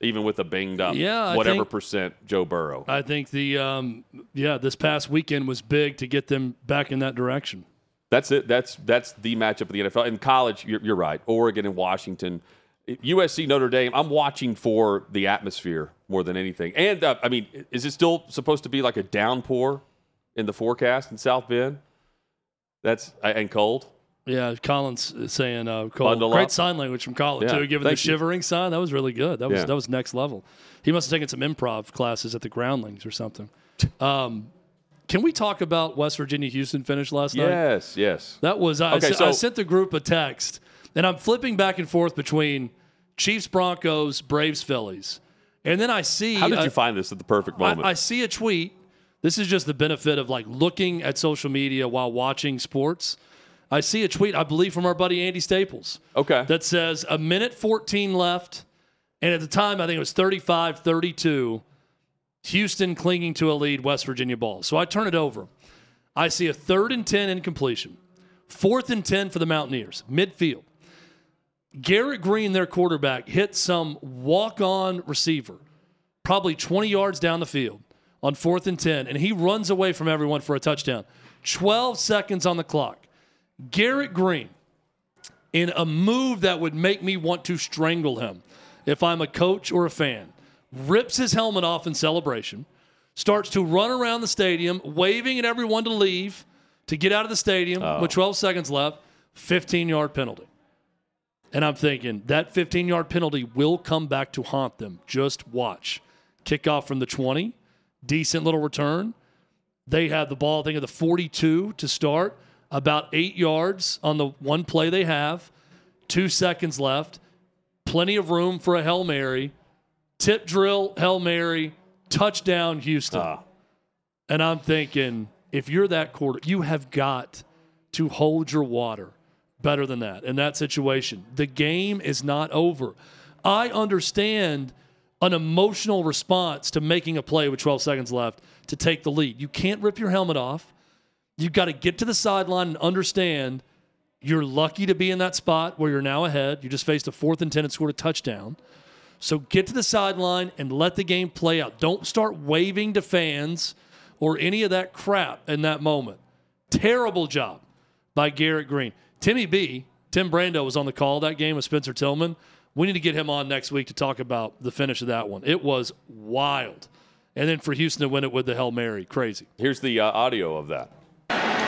Speaker 1: even with a banged up,
Speaker 2: Yeah, I
Speaker 1: whatever
Speaker 2: think-
Speaker 1: percent Joe Burrow.
Speaker 2: I think the um, yeah this past weekend was big to get them back in that direction.
Speaker 1: That's it. That's that's the matchup of the NFL. In college, you're, you're right. Oregon and Washington, USC, Notre Dame. I'm watching for the atmosphere more than anything. And uh, I mean, is it still supposed to be like a downpour in the forecast in South Bend? That's uh, and cold.
Speaker 2: Yeah, Collins saying uh, Cole,
Speaker 1: Bundle
Speaker 2: great
Speaker 1: up.
Speaker 2: sign language from Colin
Speaker 1: Yeah,
Speaker 2: too, giving the
Speaker 1: you.
Speaker 2: shivering sign. That was really good. That was
Speaker 1: Yeah.
Speaker 2: that was next level. He must have taken some improv classes at the Groundlings or something. Um, can we talk about West Virginia Houston finish last night?
Speaker 1: Yes, yes.
Speaker 2: That was I,
Speaker 1: Okay,
Speaker 2: sent-
Speaker 1: so-
Speaker 2: I sent the group a text, and I'm flipping back and forth between Chiefs, Broncos, Braves, Phillies, and then I see.
Speaker 1: How did you find this at the perfect moment?
Speaker 2: I, I see a tweet. This is just the benefit of like looking at social media while watching sports. I see a tweet, I believe, from our buddy Andy Staples
Speaker 1: okay.
Speaker 2: that says a minute 14 left. And at the time, I think it was 35 32. Houston clinging to a lead, West Virginia ball. So I turn it over. I see a third and 10 incompletion, fourth and 10 for the Mountaineers, midfield. Garrett Greene, their quarterback, hit some walk on receiver, probably 20 yards down the field on fourth and 10, and he runs away from everyone for a touchdown. 12 seconds on the clock. Garrett Greene, in a move that would make me want to strangle him if I'm a coach or a fan, rips his helmet off in celebration, starts to run around the stadium, waving at everyone to leave, to get out of the stadium with 12 seconds left, 15 yard penalty. And I'm thinking that 15 yard penalty will come back to haunt them. Just watch. Kickoff from the 20, decent little return. They had the ball, I think, at the 42 to start, about eight yards on the one play they have, two seconds left, plenty of room for a Hail Mary, tip drill, Hail Mary, touchdown, Houston.
Speaker 1: Ah.
Speaker 2: And I'm thinking, if you're that quarter, you have got to hold your water better than that in that situation. The game is not over. I understand an emotional response to making a play with 12 seconds left to take the lead. You can't rip your helmet off. You've got to get to the sideline and understand you're lucky to be in that spot where you're now ahead. You just faced a fourth and 10 and scored a touchdown. So get to the sideline and let the game play out. Don't start waving to fans or any of that crap in that moment. Terrible job by Garrett Greene. Timmy B, Tim Brando was on the call that game with Spencer Tillman. We need to get him on next week to talk about the finish of that one. It was wild. And then for Houston to win it with the Hail Mary, crazy.
Speaker 1: Here's the uh, audio of that.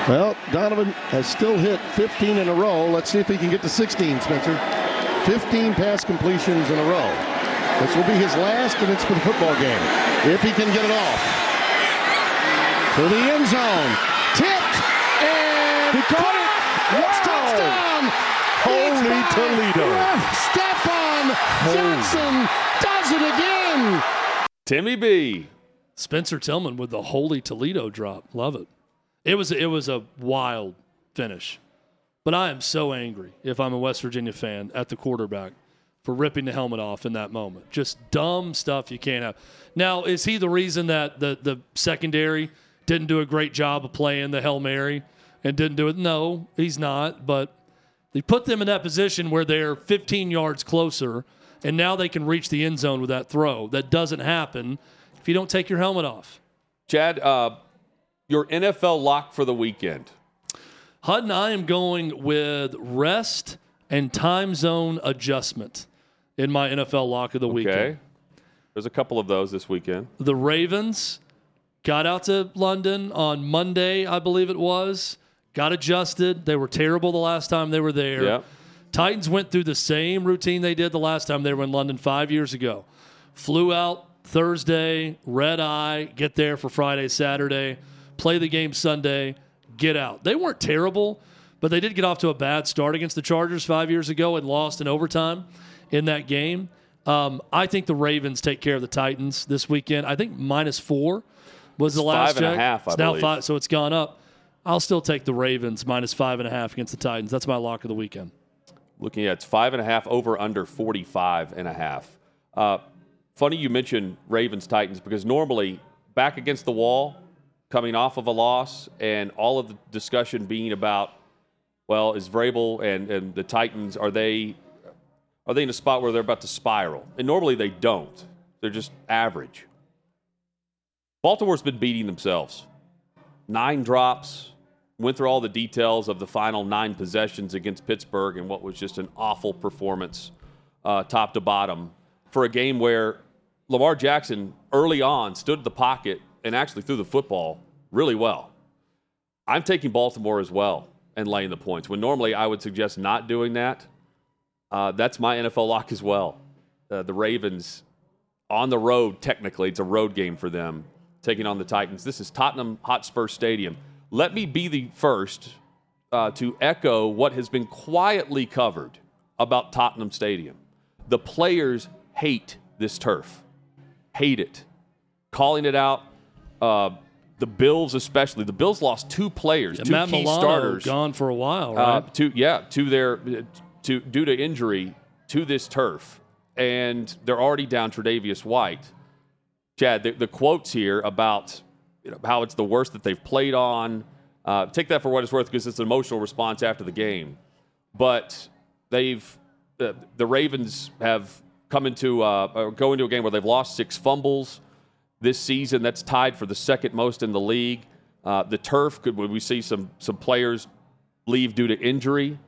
Speaker 5: Well, Donovan has still hit 15 in a row. Let's see if he can get to 16, Spencer. 15 pass completions in a row. This will be his last, and it's for the football game. If he can get it off. To the end zone. Tipped. And he caught it. It's touchdown.
Speaker 6: Holy
Speaker 5: It's
Speaker 6: Toledo.
Speaker 5: Stephon Johnson does it again.
Speaker 1: Timmy B.
Speaker 2: Spencer Tillman with the holy Toledo drop. Love it. It was it was a wild finish. But I am so angry if I'm a West Virginia fan at the quarterback for ripping the helmet off in that moment. Just dumb stuff you can't have. Now, is he the reason that the the secondary didn't do a great job of playing the Hail Mary and didn't do it? No, he's not, but they put them in that position where they're 15 yards closer and now they can reach the end zone with that throw. That doesn't happen if you don't take your helmet off.
Speaker 1: Chad, uh, your NFL lock for the weekend.
Speaker 2: Hutton, I am going with rest and time zone adjustment in my NFL lock of the weekend.
Speaker 1: Okay.
Speaker 2: weekend.
Speaker 1: There's a couple of those this weekend.
Speaker 2: The Ravens got out to London on Monday, I believe it was. Got adjusted. They were terrible the last time they were there.
Speaker 1: Yeah.
Speaker 2: Titans went through the same routine they did the last time they were in London five years ago. Flew out Thursday, red eye, get there for Friday, Saturday, play the game Sunday, get out. They weren't terrible, but they did get off to a bad start against the Chargers five years ago and lost in overtime in that game. Um, I think the Ravens take care of the Titans this weekend. I think minus four was the
Speaker 1: It's
Speaker 2: last
Speaker 1: five and a
Speaker 2: check.
Speaker 1: half, I
Speaker 2: it's now
Speaker 1: believe.
Speaker 2: five, so it's gone up. I'll still take the Ravens minus five and a half against the Titans. That's my lock of the weekend.
Speaker 1: Looking at it's five and a half over under 45 and a half. Uh, funny you mentioned Ravens Titans because normally back against the wall, coming off of a loss, and all of the discussion being about, well, is Vrabel and, and the Titans are they are they in a spot where they're about to spiral? And normally they don't. They're just average. Baltimore's been beating themselves. Nine drops, went through all the details of the final nine possessions against Pittsburgh and what was just an awful performance, uh, top to bottom, for a game where Lamar Jackson early on stood the pocket and actually threw the football really well. I'm taking Baltimore as well and laying the points when normally I would suggest not doing that. Uh, that's my NFL lock as well. Uh, the Ravens on the road, technically, it's a road game for them, taking on the Titans. This is Tottenham Hotspur Stadium. Let me be the first uh, to echo what has been quietly covered about Tottenham Stadium. The players hate this turf, hate it, calling it out. Uh, the Bills, especially, the Bills lost two players, two
Speaker 2: Matt
Speaker 1: key
Speaker 2: Milano
Speaker 1: starters
Speaker 2: gone for a while,
Speaker 1: uh,
Speaker 2: right?
Speaker 1: to yeah to their to due to injury to this turf, and they're already down Tre'Davious White. Chad, the, the quotes here about you know, how it's the worst that they've played on. Uh, take that for what it's worth because it's an emotional response after the game, but they've the, the Ravens have come into uh, go into a game where they've lost six fumbles this season. That's tied for the second most in the league. Uh, the turf could we see some some players leave due to injury,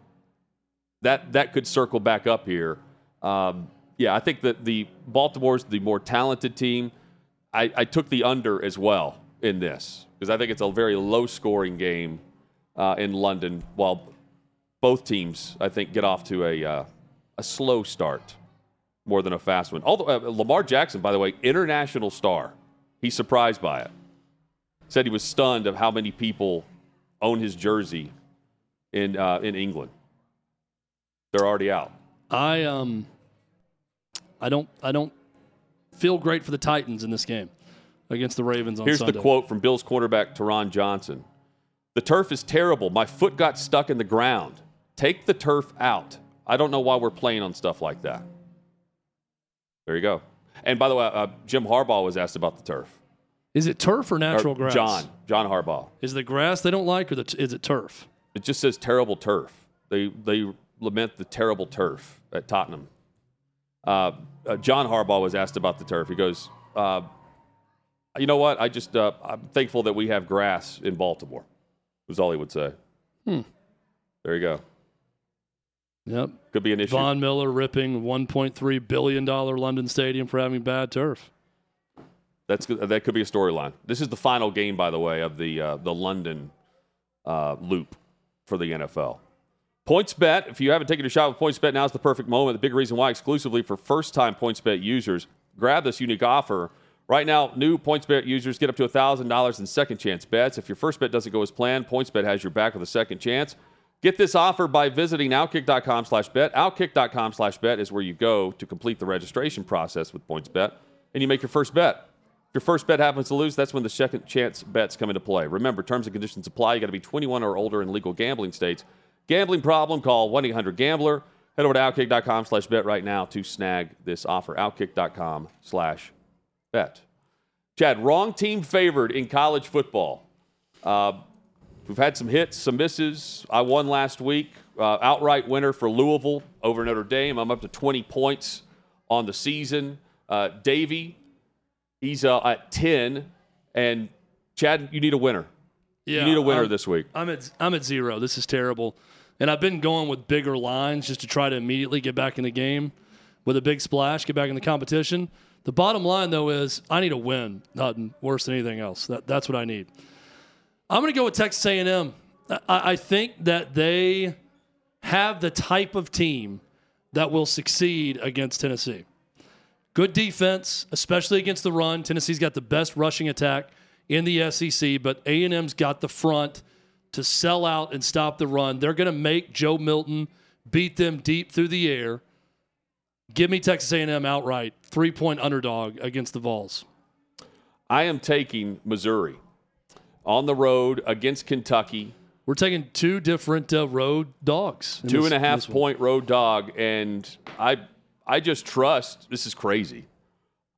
Speaker 1: that that could circle back up here. Um, yeah, I think that the Baltimore's the more talented team. I, I took the under as well in this because I think it's a very low scoring game uh, in London. While both teams, I think, get off to a uh, a slow start more than a fast one. Although uh, Lamar Jackson, by the way, international star, he's surprised by it. Said he was stunned of how many people own his jersey in uh, in England. They're already out.
Speaker 2: I um, I don't I don't feel great for the Titans in this game against the Ravens on
Speaker 1: Here's
Speaker 2: Sunday.
Speaker 1: the quote from Bills quarterback Taron Johnson: "The turf is terrible. My foot got stuck in the ground. Take the turf out. I don't know why we're playing on stuff like that." There you go. And by the way, uh, Jim Harbaugh was asked about the turf.
Speaker 2: Is it turf or
Speaker 1: Or
Speaker 2: natural grass?
Speaker 1: John John Harbaugh.
Speaker 2: Is the grass they don't like, or the, is it turf?
Speaker 1: It just says terrible turf. They they lament the terrible turf at Tottenham. Uh, uh, John Harbaugh was asked about the turf. He goes, uh, "You know what? I just uh, I'm thankful that we have grass in Baltimore." Was all he would say.
Speaker 2: Hmm.
Speaker 1: There you go.
Speaker 2: Yep.
Speaker 1: Could be an issue.
Speaker 2: Von Miller ripping 1.3 billion dollar London Stadium for having bad turf.
Speaker 1: That's that could be a storyline. This is the final game, by the way, of the uh, the London uh, loop for the NFL. PointsBet. If you haven't taken a shot with PointsBet, now's the perfect moment. The big reason why, exclusively for first-time PointsBet users, grab this unique offer. Right now, new PointsBet users get up to $1,000 in second chance bets. If your first bet doesn't go as planned, PointsBet has your back with a second chance. Get this offer by visiting outkick.com slash bet. Outkick.com slash bet is where you go to complete the registration process with PointsBet, and you make your first bet. If your first bet happens to lose, that's when the second chance bets come into play. Remember, terms and conditions apply. You got to be 21 or older in legal gambling states. Gambling problem, call 1-800-GAMBLER. Head over to outkick.com slash bet right now to snag this offer. Outkick.com slash bet. Chad, wrong team favored in college football. Uh, we've had some hits, some misses. I won last week. Uh, outright winner for Louisville over Notre Dame. I'm up to 20 points on the season. Uh, Davey, he's uh, at 10. And Chad, you need a winner.
Speaker 2: Yeah,
Speaker 1: you need a winner
Speaker 2: I'm-
Speaker 1: this week.
Speaker 2: I'm at I'm at zero. This is terrible, and I've been going with bigger lines just to try to immediately get back in the game. with a big splash, get back in the competition. The bottom line, though, is I need a win, nothing worse than anything else. That, that's what I need. I'm going to go with Texas A&M. I, I think that they have the type of team that will succeed against Tennessee. Good defense, especially against the run. Tennessee's got the best rushing attack in the SEC, but A&M's got the front to sell out and stop the run. They're going to make Joe Milton beat them deep through the air. Give me Texas A&M outright, three-point underdog against the Vols.
Speaker 1: I am taking Missouri on the road against Kentucky.
Speaker 2: We're taking two different uh, road dogs.
Speaker 1: Two this, and a half point road dog, and I I just trust. This is crazy.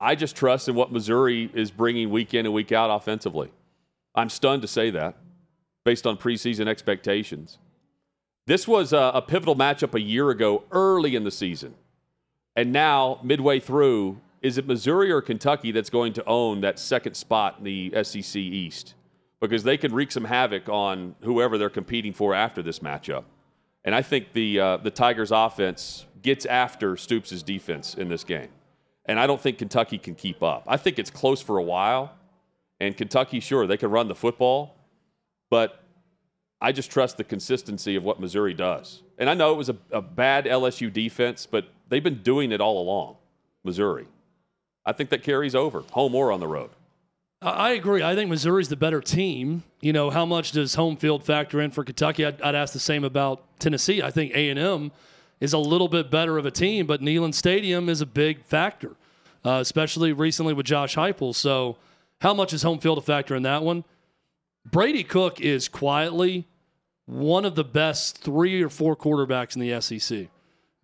Speaker 1: I just trust in what Missouri is bringing week in and week out offensively. I'm stunned to say that, based on preseason expectations. This was a, a pivotal matchup a year ago, early in the season, and now midway through, is it Missouri or Kentucky that's going to own that second spot in the SEC East? Because they can wreak some havoc on whoever they're competing for after this matchup. And I think the uh, the Tigers' offense gets after Stoops' defense in this game. And I don't think Kentucky can keep up. I think it's close for a while. And Kentucky, sure, they can run the football, but I just trust the consistency of what Missouri does. And I know it was a, a bad LSU defense, but they've been doing it all along, Missouri. I think that carries over, home or on the road.
Speaker 2: I agree. I think Missouri's the better team. You know, how much does home field factor in for Kentucky? I'd, I'd ask the same about Tennessee. I think A and M is a little bit better of a team, but Neyland Stadium is a big factor, uh, especially recently with Josh Heupel. So, how much is home field a factor in that one? Brady Cook is quietly one of the best three or four quarterbacks in the SEC.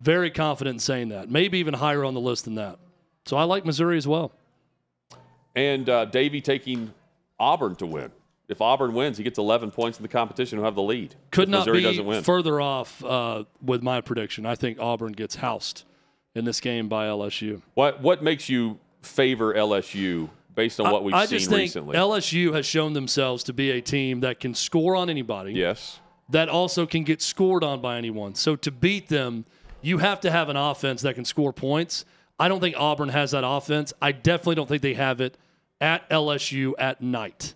Speaker 2: Very confident in saying that. Maybe even higher on the list than that. So I like Missouri as well.
Speaker 1: And uh, Davey taking Auburn to win if Auburn wins, he gets 11 points in the competition. He'll have the lead.
Speaker 2: Could not be further off uh, with my prediction. I think Auburn gets housed in this game by LSU.
Speaker 1: What What makes you favor LSU based on what we've
Speaker 2: I,
Speaker 1: seen
Speaker 2: just think
Speaker 1: recently?
Speaker 2: LSU has shown themselves to be a team that can score on anybody.
Speaker 1: Yes.
Speaker 2: That also can get scored on by anyone. So to beat them, you have to have an offense that can score points. I don't think Auburn has that offense. I definitely don't think they have it at LSU at night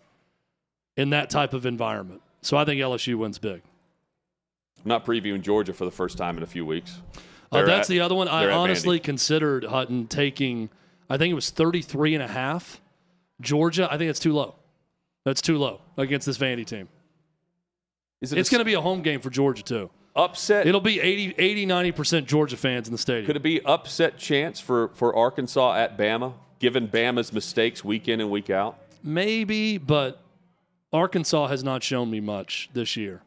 Speaker 2: in that type of environment. So I think LSU wins big.
Speaker 1: I'm not previewing Georgia for the first time in a few weeks.
Speaker 2: Uh, that's at, the other one. I honestly considered Hutton taking, I think it was 33 and a half. Georgia, I think it's too low. That's too low against this Vandy team. It it's going to be a home game for Georgia, too.
Speaker 1: Upset.
Speaker 2: It'll be 80, 80, 90% Georgia fans in the stadium.
Speaker 1: Could it be upset chance for, for Arkansas at Bama, given Bama's mistakes week in and week out?
Speaker 2: Maybe, but Arkansas has not shown me much this year.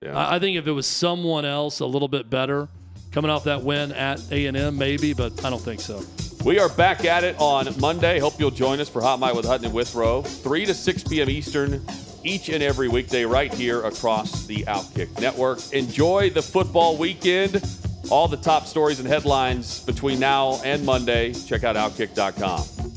Speaker 2: Yeah. I, I think if it was someone else a little bit better, coming off that win at A&M, maybe, but I don't think so.
Speaker 1: We are back at it on Monday. Hope you'll join us for Hot Mic with Hutton and Withrow, 3 to 6 p.m. Eastern, each and every weekday right here across the Outkick Network. Enjoy the football weekend. All the top stories and headlines between now and Monday. Check out Outkick.com.